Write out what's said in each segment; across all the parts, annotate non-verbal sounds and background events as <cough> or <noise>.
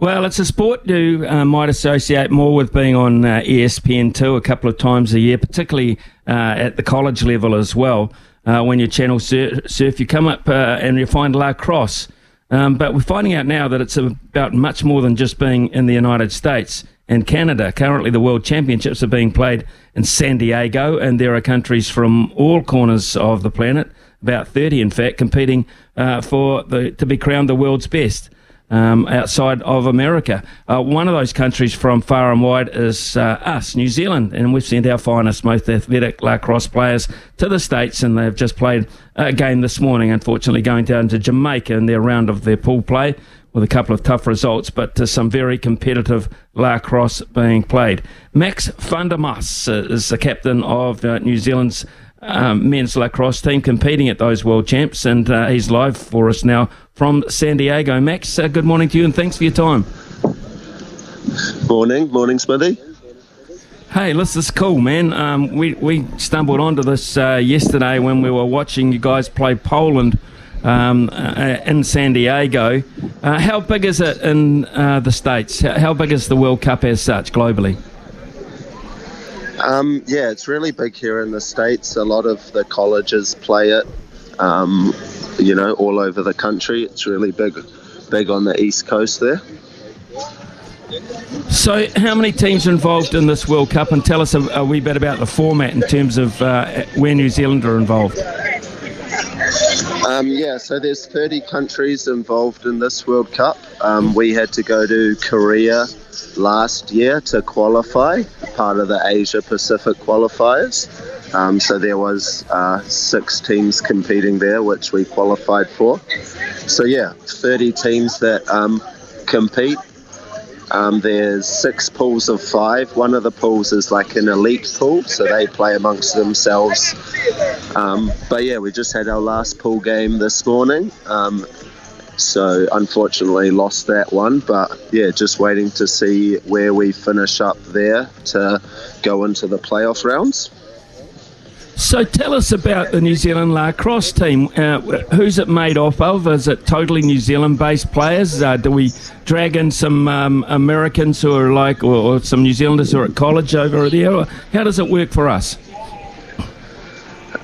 Well, it's a sport you uh, might associate more with being on uh, ESPN2 a couple of times a year, particularly uh, at the college level as well. Uh, when you channel sur- surf, you come up uh, and you find lacrosse. Um, but we're finding out now that it's about much more than just being in the United States and Canada. Currently, the World Championships are being played in San Diego, and there are countries from all corners of the planet, about 30 in fact, competing uh, for the, to be crowned the world's best um, outside of America. Uh, one of those countries from far and wide is uh, us, New Zealand, and we've sent our finest, most athletic lacrosse players to the States, and they've just played a game this morning, unfortunately, going down to Jamaica in their round of their pool play with a couple of tough results, but uh, some very competitive lacrosse being played. Max van der Maas uh, is the captain of uh, New Zealand's um, men's lacrosse team competing at those world champs, and uh, he's live for us now from San Diego. Max, uh, good morning to you, and thanks for your time. Morning, morning, Smithy. Hey, this is cool, man. Um, we we stumbled onto this uh, yesterday when we were watching you guys play Poland um, uh, in San Diego. Uh, how big is it in uh, the states? How big is the World Cup as such globally? Um, yeah, it's really big here in the States. A lot of the colleges play it, um, you know, all over the country. It's really big, big on the East Coast there. So, how many teams are involved in this World Cup? And tell us a, a wee bit about the format in terms of uh, where New Zealand are involved. Um, yeah, so there's 30 countries involved in this World Cup. Um, we had to go to Korea last year to qualify, part of the Asia Pacific qualifiers. Um, so there was uh, six teams competing there, which we qualified for. So yeah, 30 teams that um, compete. Um, there's six pools of five. One of the pools is like an elite pool, so they play amongst themselves. Um, but yeah, we just had our last pool game this morning. So unfortunately lost that one, but yeah, just waiting to see where we finish up there to go into the playoff rounds. So tell us about the New Zealand lacrosse team. Uh, who's it made off of? Is it totally New Zealand-based players? Uh, do we drag in some um, Americans who are like, or, or, some New Zealanders who are at college over there? How does it work for us?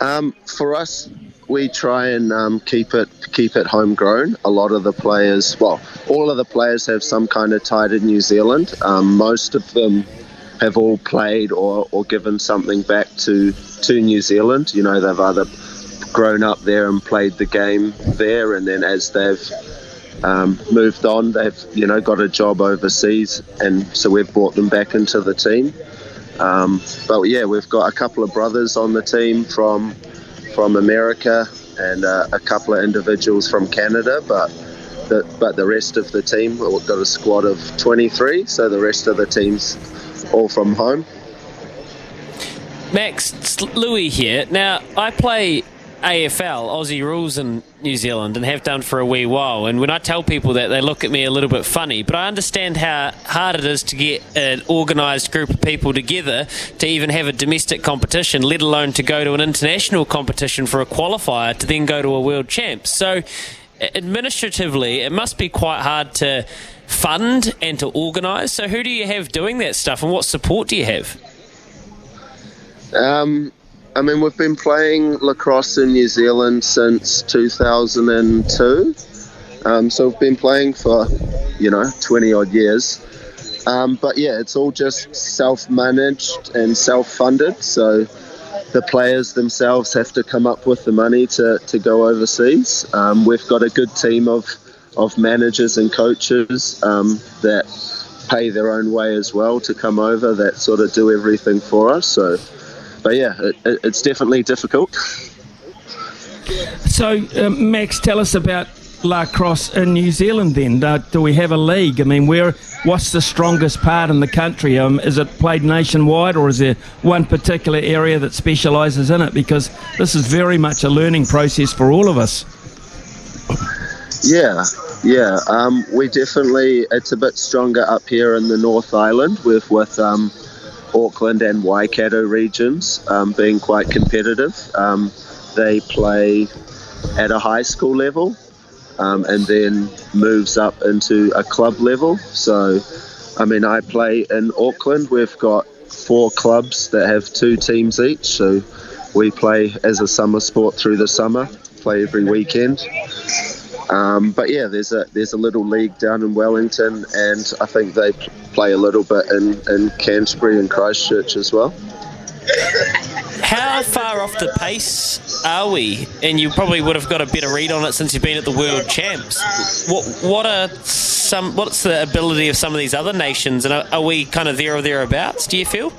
Um, for us, we try and um, keep it keep it homegrown. A lot of the players, well, all of the players have some kind of tie to New Zealand. Um, most of them have all played or, or given something back to to New Zealand. You know, they've either grown up there and played the game there, and then as they've um, moved on, they've you know got a job overseas, and so we've brought them back into the team. Um, but yeah, we've got a couple of brothers on the team from from America and uh, a couple of individuals from Canada, but the, but the rest of the team, we've got a squad of 23, so the rest of the team's all from home. Max, Louis here. Now, I play AFL, Aussie rules in New Zealand, and have done for a wee while. And when I tell people that, they look at me a little bit funny. But I understand how hard it is to get an organised group of people together to even have a domestic competition, let alone to go to an international competition for a qualifier to then go to a world champ. So, administratively, it must be quite hard to fund and to organise. So, who do you have doing that stuff, and what support do you have? Um, I mean, we've been playing lacrosse in New Zealand since 2002. Um, so we've been playing for, you know, 20 odd years. Um, but yeah, it's all just self managed and self funded. So the players themselves have to come up with the money to, to go overseas. Um, we've got a good team of, of managers and coaches um, that pay their own way as well to come over that sort of do everything for us. So but yeah, it, it's definitely difficult. So, uh, Max, tell us about lacrosse in New Zealand then? Uh, do we have a league? I mean, where what's the strongest part in the country? Um, is it played nationwide or is there one particular area that specialises in it? Because this is very much a learning process for all of us. Yeah, yeah. Um, we definitely, it's a bit stronger up here in the North Island with, with um, Auckland and Waikato regions um, being quite competitive. Um, they play at a high school level um, and then moves up into a club level. So, I mean, I play in Auckland. We've got four clubs that have two teams each. So we play as a summer sport through the summer, play every weekend. Um, but yeah, there's a there's a little league down in Wellington, and I think they play a little bit in, in Canterbury and Christchurch as well. How far off the pace are we? And you probably would have got a better read on it since you've been at the World Champs. What what are some? What's the ability of some of these other nations? And are, are we kind of there or thereabouts? Do you feel?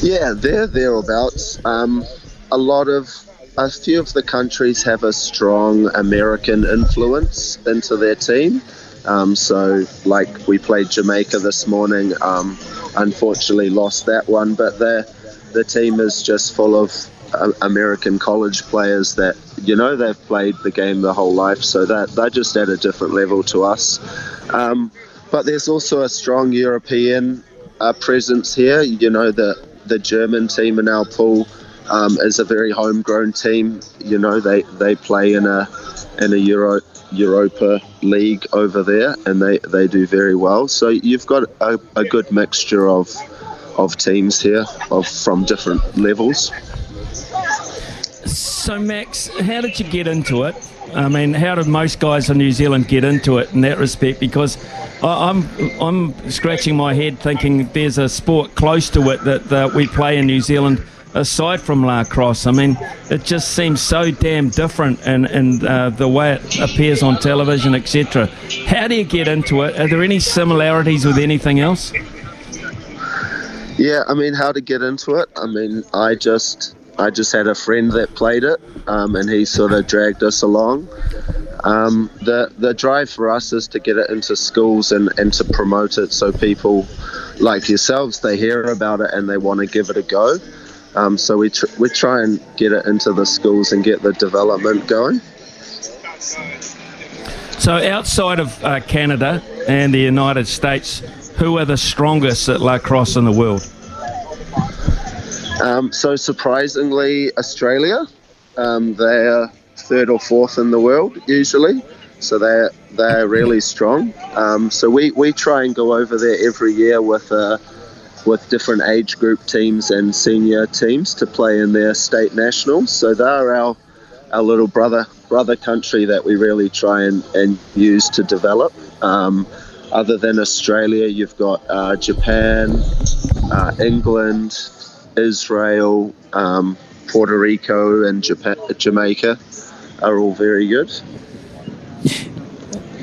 Yeah, they're thereabouts. Um, a lot of a few of the countries have a strong American influence into their team. Um, so, like we played Jamaica this morning. Um, unfortunately, lost that one, but the the team is just full of uh, American college players that you know they've played the game their whole life, so that they're just at a different level to us. Um, but there's also a strong European uh, presence here. You know the the German team in our pool um, is a very homegrown team. You know they, they play in a in a Euro Europa League over there, and they, they do very well. So you've got a, a good mixture of of teams here of from different levels. So Max, how did you get into it? I mean, how did most guys in New Zealand get into it in that respect? Because I'm I'm scratching my head thinking there's a sport close to it that, that we play in New Zealand aside from lacrosse. I mean, it just seems so damn different in, in uh, the way it appears on television, etc. How do you get into it? Are there any similarities with anything else? Yeah, I mean, how to get into it? I mean, I just I just had a friend that played it, um, and he sort of dragged us along. Um, the the drive for us is to get it into schools and, and to promote it so people like yourselves they hear about it and they want to give it a go. Um, so we tr- we try and get it into the schools and get the development going. So outside of uh, Canada and the United States, who are the strongest at lacrosse in the world? Um, so surprisingly, Australia. Um, they're third or fourth in the world usually, so they're they're really strong. Um, so we, we try and go over there every year with uh, with different age group teams and senior teams to play in their state nationals. So they're our our little brother brother country that we really try and, and use to develop. Um, other than Australia, you've got uh, Japan, uh, England, Israel, um, Puerto Rico, and Japan, Jamaica are all very good.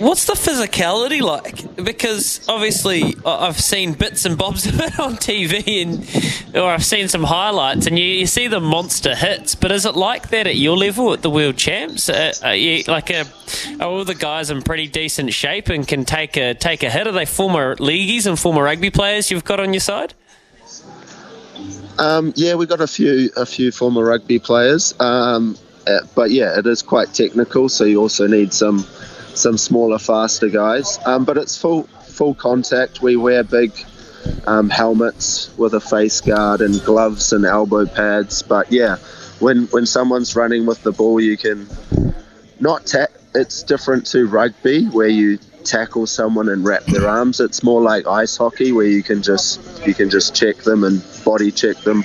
What's the physicality like? Because obviously I've seen bits and bobs <laughs> of it on TV, and or I've seen some highlights, and you, you see the monster hits. But is it like that at your level at the World Champs? Uh, are you, like a, are all the guys in pretty decent shape and can take a take a hit? Are they former leagueies and former rugby players you've got on your side? Um, yeah, we've got a few a few former rugby players, um, uh, but yeah, it is quite technical. So you also need some some smaller, faster guys. Um, but it's full full contact. We wear big um, helmets with a face guard and gloves and elbow pads. But yeah, when when someone's running with the ball, you can not tap. It's different to rugby where you tackle someone and wrap their arms. It's more like ice hockey where you can just you can just check them and body check them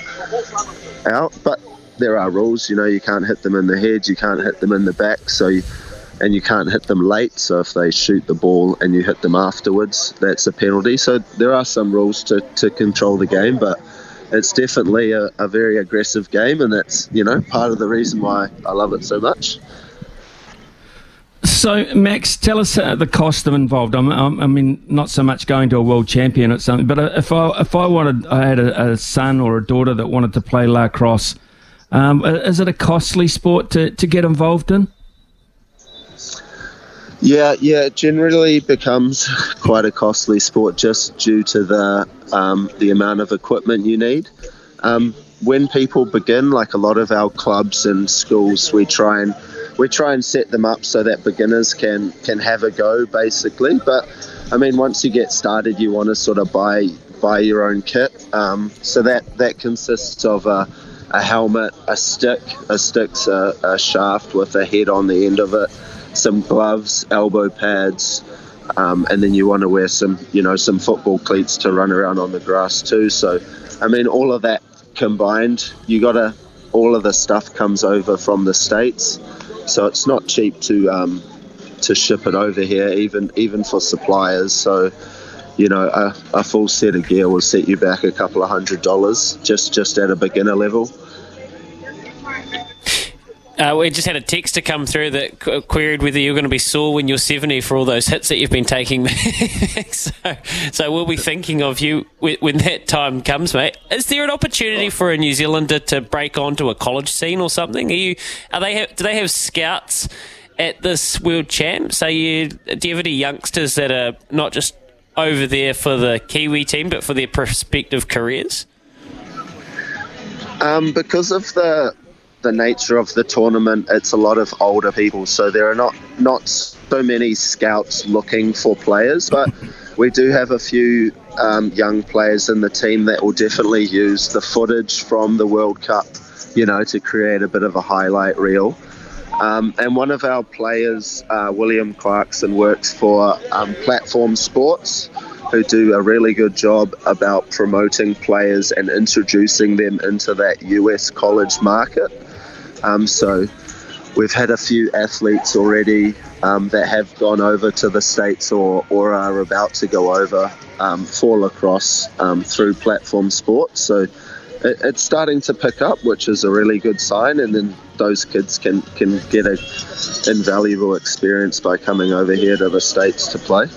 out. But there are rules. You know, you can't hit them in the head, you can't hit them in the back. So. You, and you can't hit them late. So if they shoot the ball and you hit them afterwards, that's a penalty. So there are some rules to, to control the game, but it's definitely a, a very aggressive game, and that's you know part of the reason why I love it so much. So, Max, tell us uh, the cost of involved. I'm, I'm, i mean, not so much going to a world champion or something, but uh, if I if I wanted, I had a, a son or a daughter that wanted to play lacrosse. Um, is it a costly sport to, to get involved in? Yeah, yeah, it generally becomes <laughs> quite a costly sport just due to the um, the amount of equipment you need. Um, when people begin, like a lot of our clubs and schools, we try and we try and set them up so that beginners can can have a go, basically. But I mean, once you get started, you want to sort of buy buy your own kit. Um, so that that consists of a, a helmet, a stick, a stick's a, a shaft with a head on the end of it some gloves, elbow pads, um, and then you want to wear some, you know, some football cleats to run around on the grass too. So, I mean, all of that combined, you got to, all of the stuff comes over from the states, so it's not cheap to um, to ship it over here, even even for suppliers. So, you know, a, a full set of gear will set you back a couple of hundred dollars just just at a beginner level. Uh, we just had a text to come through that qu- queried whether you're going to be sore when you're 70 for all those hits that you've been taking. <laughs> so, so we'll be thinking of you when, that time comes, mate. Is there an opportunity for a New Zealander to break onto a college scene or something? Are you? Are they? Do they have scouts at this World Champs? Are you? Do you have any youngsters that are not just over there for the Kiwi team, but for their prospective careers? Um, because of the the nature of the tournament, it's a lot of older people, so there are not not so many scouts looking for players, but we do have a few um, young players in the team that will definitely use the footage from the World Cup, you know, to create a bit of a highlight reel. Um, and one of our players, uh, William Clarkson, works for um, Platform Sports, who do a really good job about promoting players and introducing them into that US college market. Um, so we've had a few athletes already um, that have gone over to the States or, or are about to go over um, for lacrosse um, through platform sports. So it, it's starting to pick up, which is a really good sign. And then those kids can, can get an invaluable experience by coming over here to the States to play.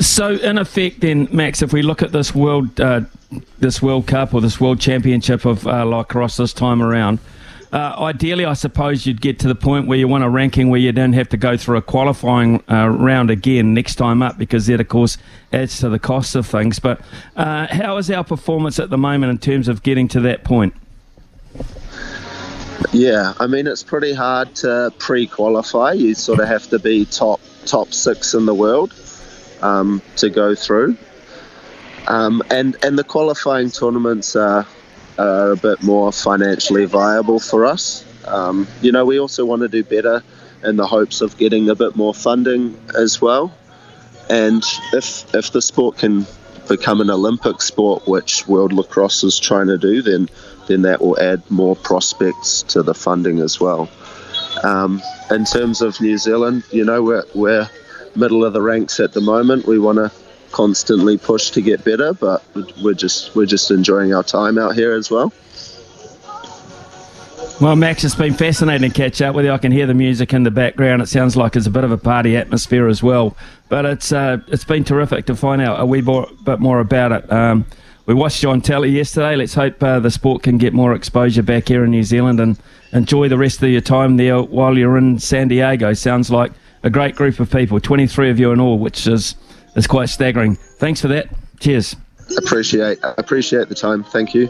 So, in effect, then, Max, if we look at this world, uh, this World Cup or this World Championship of uh, lacrosse this time around, uh, ideally, I suppose you'd get to the point where you want a ranking where you don't have to go through a qualifying uh, round again next time up, because that, of course, adds to the cost of things. But uh, how is our performance at the moment in terms of getting to that point? Yeah, I mean it's pretty hard to pre-qualify. You sort of have to be top top six in the world um, to go through. Um, and and the qualifying tournaments are, are a bit more financially viable for us. Um, you know, we also want to do better in the hopes of getting a bit more funding as well. And if if the sport can become an Olympic sport, which World Lacrosse is trying to do, then then that will add more prospects to the funding as well. Um, in terms of New Zealand, you know, we're, we're middle of the ranks at the moment. We want to constantly push to get better, but we're just we're just enjoying our time out here as well. Well, Max, it's been fascinating to catch up with you. I can hear the music in the background. It sounds like it's a bit of a party atmosphere as well. But it's uh, it's been terrific to find out a wee bit more about it. Um, we watched John Telly yesterday. Let's hope uh, the sport can get more exposure back here in New Zealand and enjoy the rest of your time there while you're in San Diego. Sounds like a great group of people, 23 of you in all, which is, is quite staggering. Thanks for that. Cheers. Appreciate appreciate the time. Thank you.